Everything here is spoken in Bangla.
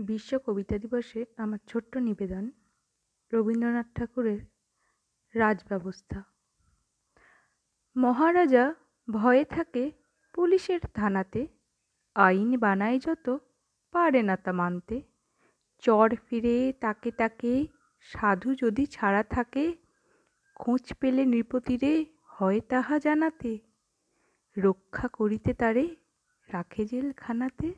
বিশ্ব কবিতা দিবসে আমার ছোট্ট নিবেদন, রবীন্দ্রনাথ ঠাকুরের রাজব্যবস্থা। মহারাজা ভয়ে থাকে পুলিশের থানাতে, আইন বানায় যত পারে না তা মানতে। চর ফিরে তাকে তাকে, সাধু যদি ছাড়া থাকে, খোঁজ পেলে নৃপতিরে হয় তাহা জানাতে। রক্ষা করিতে তারে রাখে জেলখানাতে।